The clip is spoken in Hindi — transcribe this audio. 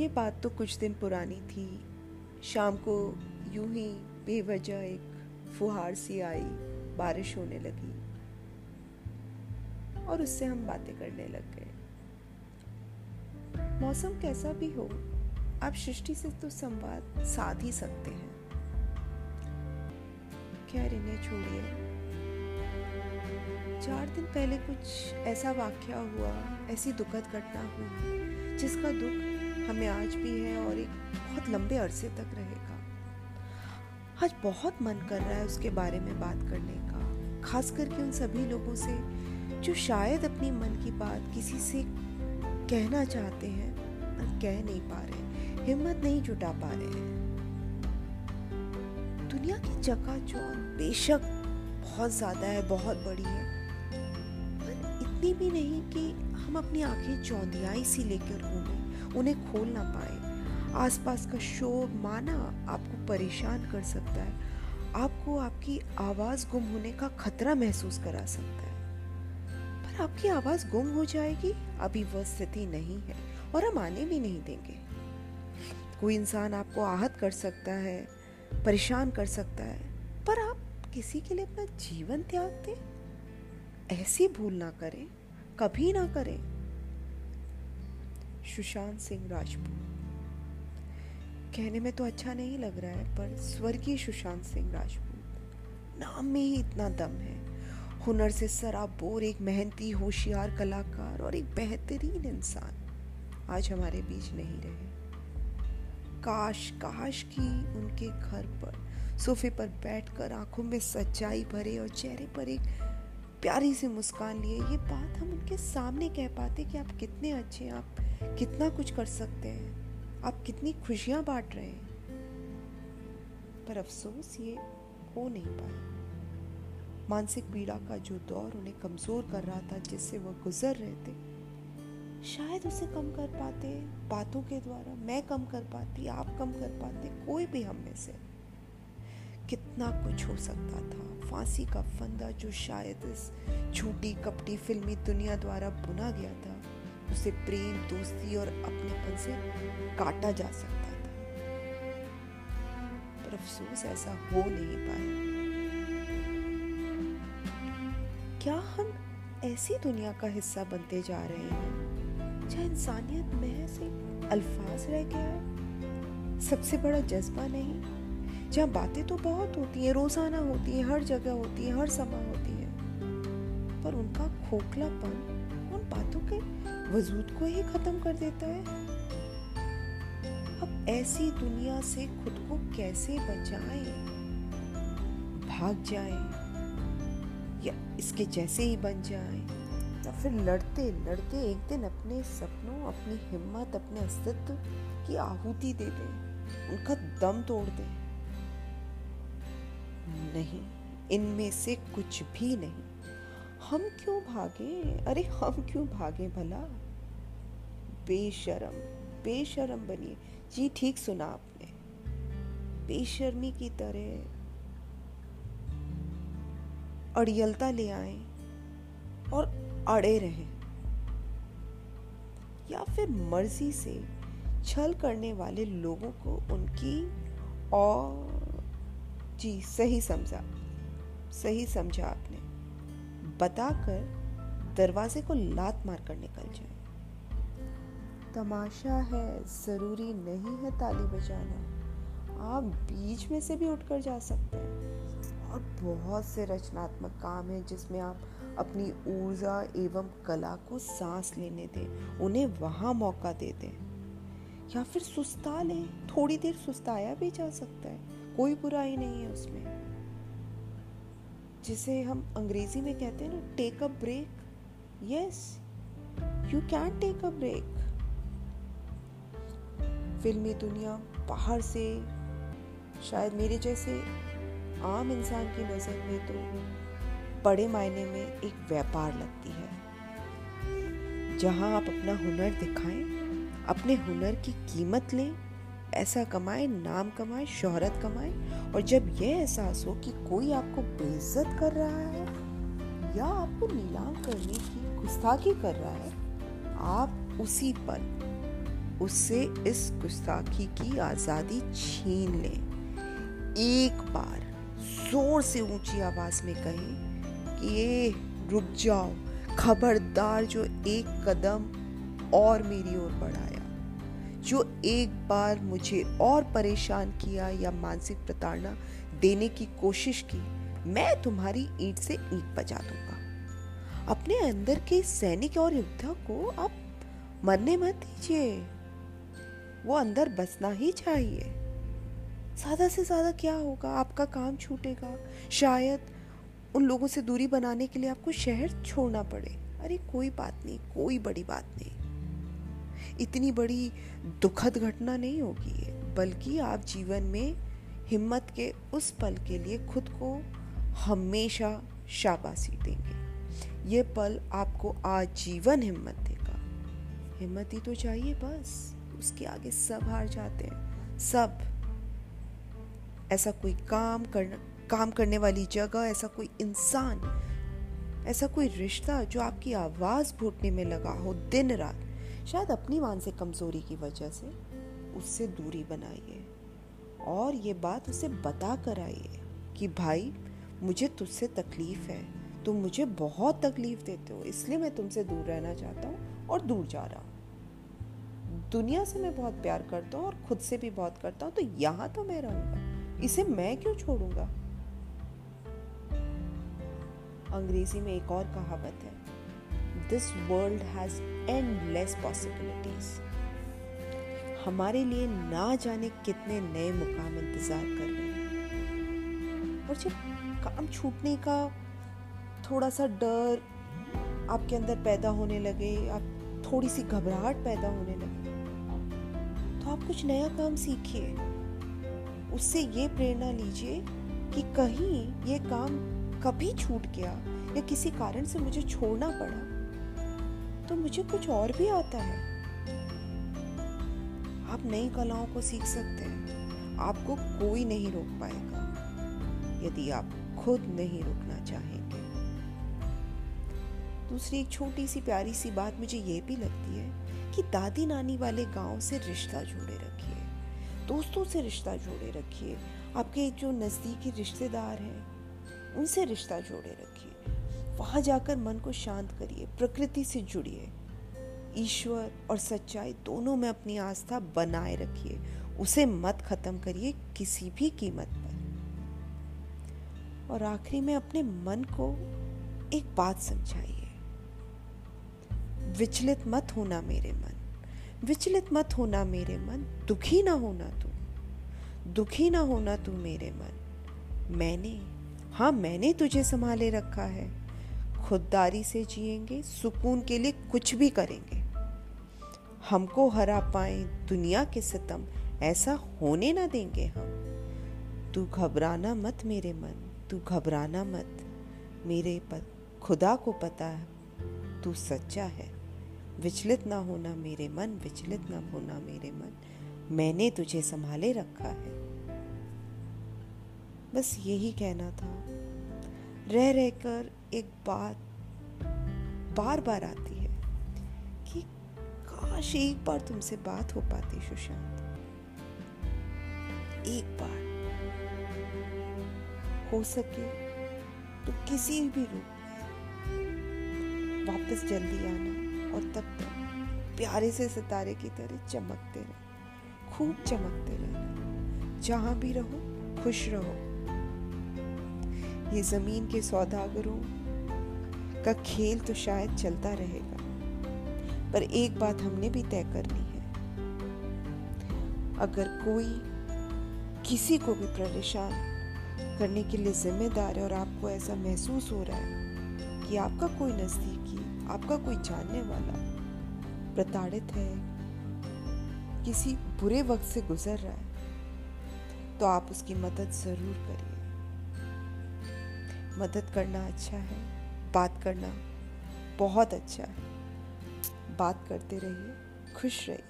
ये बात तो कुछ दिन पुरानी थी। शाम को यूँ ही बेवजह एक फुहार सी आई, बारिश होने लगी। और उससे हम बातें करने लग गए। मौसम कैसा भी हो, आप सृष्टि से तो संवाद साध ही सकते हैं। खैर, इन्हें छोड़िए। चार दिन पहले कुछ ऐसा वाक्य हुआ, ऐसी दुखद घटना हुई, जिसका दुख हमें आज भी है और एक बहुत लंबे अरसे तक रहेगा। आज बहुत मन कर रहा है उसके बारे में बात करने का, खास करके उन सभी लोगों से जो शायद अपनी मन की बात किसी से कहना चाहते हैं पर कह नहीं पा रहे हिम्मत नहीं जुटा पा रहे हैं। दुनिया की जगह जो बेशक बहुत ज़्यादा है, बहुत बड़ी है, पर इतनी भी नहीं कि हम अपनी आँखें चौंधियाई सी लेकर घूमें उन्हें खोल ना पाए। आसपास का शोर, माना आपको परेशान कर सकता है। आपको आपकी आवाज़ गुम होने का खतरा महसूस करा सकता है। पर आपकी आवाज़ गुम हो जाएगी, अभी वह स्थिति नहीं है और हम आने भी नहीं देंगे। कोई इंसान आपको आहत कर सकता है, परेशान कर सकता है, पर आप किसी के लिए अपना जीवन त्याग दें। ऐसी भूल ना करें, कभी ना करें। सुशांत सिंह राजपूत। कहने में तो अच्छा नहीं लग रहा है, पर स्वर्गीय सुशांत सिंह राजपूत, नाम में ही इतना दम है। हुनर से सराबोर एक मेहनती, होशियार कलाकार और एक बेहतरीन इंसान आज हमारे बीच नहीं रहे। काश काश की उनके घर पर, सोफे पर बैठकर आँखों में सच्चाई भरे और चेहरे पर एक प्यारी सी मुस्कान लिए, ये बात हम उनके सामने कह पाते कि आप कितने अच्छे हैं, आप कितना कुछ कर सकते हैं। आप कितनी खुशियाँ बांट रहे हैं। पर अफसोस ये हो नहीं पाया। मानसिक पीड़ा का जो दौर उन्हें कमज़ोर कर रहा था, जिससे वह गुजर रहे थे, शायद उसे कम कर पाते, बातों के द्वारा मैं कम कर पाती, आप कम कर पाते, कोई भी हम में से। कितना कुछ हो सकता था। फांसी का फंदा जो शायद इस झूठी कपटी फिल्मी दुनिया द्वारा बुना गया था। उसे प्रेम, दोस्ती और अपनेपन से काटा जा सकता था। पर अफसोस ऐसा हो नहीं पाया। क्या हम ऐसी दुनिया का हिस्सा बनते जा रहे हैं, जहाँ इंसानियत में से अल्फाज रह गया है? सबसे बड़ा जज्बा नहीं, जहाँ बातें तो बहुत होती हैं, रोज़ाना होती हैं, हर जगह होती है, हर समय होती है। पर उनका खोखलापन, उन बातों के वजूद को ही खत्म कर देता है? अब ऐसी दुनिया से खुद को कैसे बचाएँ? भाग जाएँ? या इसके जैसे ही बन जाएँ? या फिर लड़ते लड़ते एक दिन अपने सपनों, अपनी हिम्मत, अपने अस्तित्व की आहुति दे दें। उनका दम तोड़ दें। नहीं, इनमें से कुछ भी नहीं। हम क्यों भागे? अरे, हम क्यों भागे भला? बेशरम बेशरम बनिए। जी, ठीक सुना आपने। बेशर्मी की तरह अड़ियलता ले आए और अड़े रहे। या फिर मर्ज़ी से छल करने वाले लोगों को उनकी और, जी, सही समझा सही समझा आपने। बताकर दरवाजे को लात मार कर निकल जाए। तमाशा है, ज़रूरी नहीं है ताली बजाना। आप बीच में से भी उठकर जा सकते हैं। और बहुत से रचनात्मक काम हैं जिसमें आप अपनी ऊर्जा एवं कला को सांस लेने दें, उन्हें वहाँ मौका दे दें। या फिर सुस्ता लें, थोड़ी देर सुस्ताया भी जा सकता है, कोई बुराई नहीं है उसमें। जिसे हम अंग्रेज़ी में कहते हैं ना take a break yes you can take a break फिल्मी दुनिया बाहर से, शायद मेरे जैसे आम इंसान की नज़र में तो बड़े मायने में एक व्यापार लगती है। जहाँ आप अपना हुनर दिखाएँ, अपने हुनर की कीमत लें ऐसा कमाए, नाम कमाए, शोहरत कमाए और जब यह एहसास हो कि कोई आपको बेइज्जत कर रहा है या आपको नीलाम करने की गुस्ताखी कर रहा है, आप उसी पल उससे इस गुस्ताखी की आज़ादी छीन ले। एक बार ज़ोर से ऊँची आवाज़ में कहे कि ये रुक जाओ, खबरदार जो एक कदम और मेरी ओर बढ़ाया। जो एक बार मुझे और परेशान किया या मानसिक प्रताड़ना देने की कोशिश की, मैं तुम्हारी ईंट से ईंट बजा दूँगा। अपने अंदर के सैनिक और योद्धा को आप मरने मत दीजिए। वो अंदर बसना ही चाहिए। ज़्यादा से ज़्यादा क्या होगा? आपका काम छूटेगा। शायद उन लोगों से दूरी बनाने के लिए आपको शहर छोड़ना पड़े। अरे कोई बात नहीं, कोई बड़ी बात नहीं। इतनी बड़ी दुखद घटना नहीं होगी बल्कि आप जीवन में हिम्मत के उस पल के लिए खुद को हमेशा शाबाशी देंगे। ये पल आपको आजीवन हिम्मत देगा। हिम्मत ही तो चाहिए बस, उसके आगे सब हार जाते हैं, सब। ऐसा कोई काम करना, काम करने वाली जगह, ऐसा कोई इंसान, ऐसा कोई रिश्ता जो आपकी आवाज़ घुटने में लगा हो दिन रात शायद अपनी मानसिक कमज़ोरी की वजह से उससे दूरी बनाइए। और ये बात उसे बता कर आइए कि भाई, मुझे तुझसे तकलीफ़ है। तुम मुझे बहुत तकलीफ़ देते हो, इसलिए मैं तुमसे दूर रहना चाहता हूँ और दूर जा रहा हूँ। दुनिया से मैं बहुत प्यार करता हूँ और खुद से भी बहुत करता हूँ तो यहाँ तो मैं रहूँगा। इसे मैं क्यों छोड़ूँगा? अंग्रेज़ी में एक और कहावत है this world has endless possibilities हमारे लिए ना जाने कितने नए मुकाम इंतज़ार कर रहे हैं। और जब काम छूटने का थोड़ा सा डर आपके अंदर पैदा होने लगे, आप थोड़ी सी घबराहट पैदा होने लगे तो आप कुछ नया काम सीखिए। उससे ये प्रेरणा लीजिए कि कहीं ये काम कभी छूट गया या किसी कारण से मुझे छोड़ना पड़ा। तो मुझे कुछ और भी आता है। आप नई कलाओं को सीख सकते हैं। आपको कोई नहीं रोक पाएगा, यदि आप खुद नहीं रुकना चाहेंगे। दूसरी एक छोटी सी प्यारी सी बात मुझे ये भी लगती है कि दादी नानी वाले गाँव से रिश्ता जोड़े रखिए, दोस्तों से रिश्ता जोड़े रखिए। आपके जो नज़दीकी रिश्तेदार हैं, उनसे रिश्ता जोड़े रखिए। वहाँ जाकर मन को शांत करिए, प्रकृति से जुड़िए। ईश्वर और सच्चाई दोनों में अपनी आस्था बनाए रखिए। उसे मत खत्म करिए किसी भी कीमत पर। और आखिरी में अपने मन को एक बात समझाइए। विचलित मत होना मेरे मन। विचलित मत होना मेरे मन। दुखी ना होना तू। दुखी ना होना तू मेरे मन। मैंने हाँ मैंने तुझे संभाले रखा है। खुददारी से जिएँगे, सुकून के लिए कुछ भी करेंगे। हमको हरा पाए दुनिया के सितम, ऐसा होने ना देंगे हम। तू घबराना मत मेरे मन, तू घबराना मत। मेरे पर खुदा को पता है, तू सच्चा है। विचलित ना होना मेरे मन, विचलित ना होना मेरे मन। मैंने तुझे संभाले रखा है। बस यही कहना था। रह रहकर एक बात बार बार आती है कि काश एक बार तुमसे बात हो पाती सुशांत। एक बार हो सके तो किसी भी रूप में वापस जल्दी आना और तब तक प्यारे से सितारे की तरह चमकते रहे खूब चमकते रहना। जहाँ भी रहो, खुश रहो। ये ज़मीन के सौदागरों का खेल तो शायद चलता रहेगा, पर एक बात हमने भी तय करनी है। अगर कोई किसी को भी परेशान करने के लिए जिम्मेदार है और आपको ऐसा महसूस हो रहा है कि आपका कोई नज़दीकी, आपका कोई जानने वाला प्रताड़ित है, किसी बुरे वक्त से गुजर रहा है तो आप उसकी मदद ज़रूर करिए। मदद करना अच्छा है बात करना बहुत अच्छा है। बात करते रहिए खुश रहिए।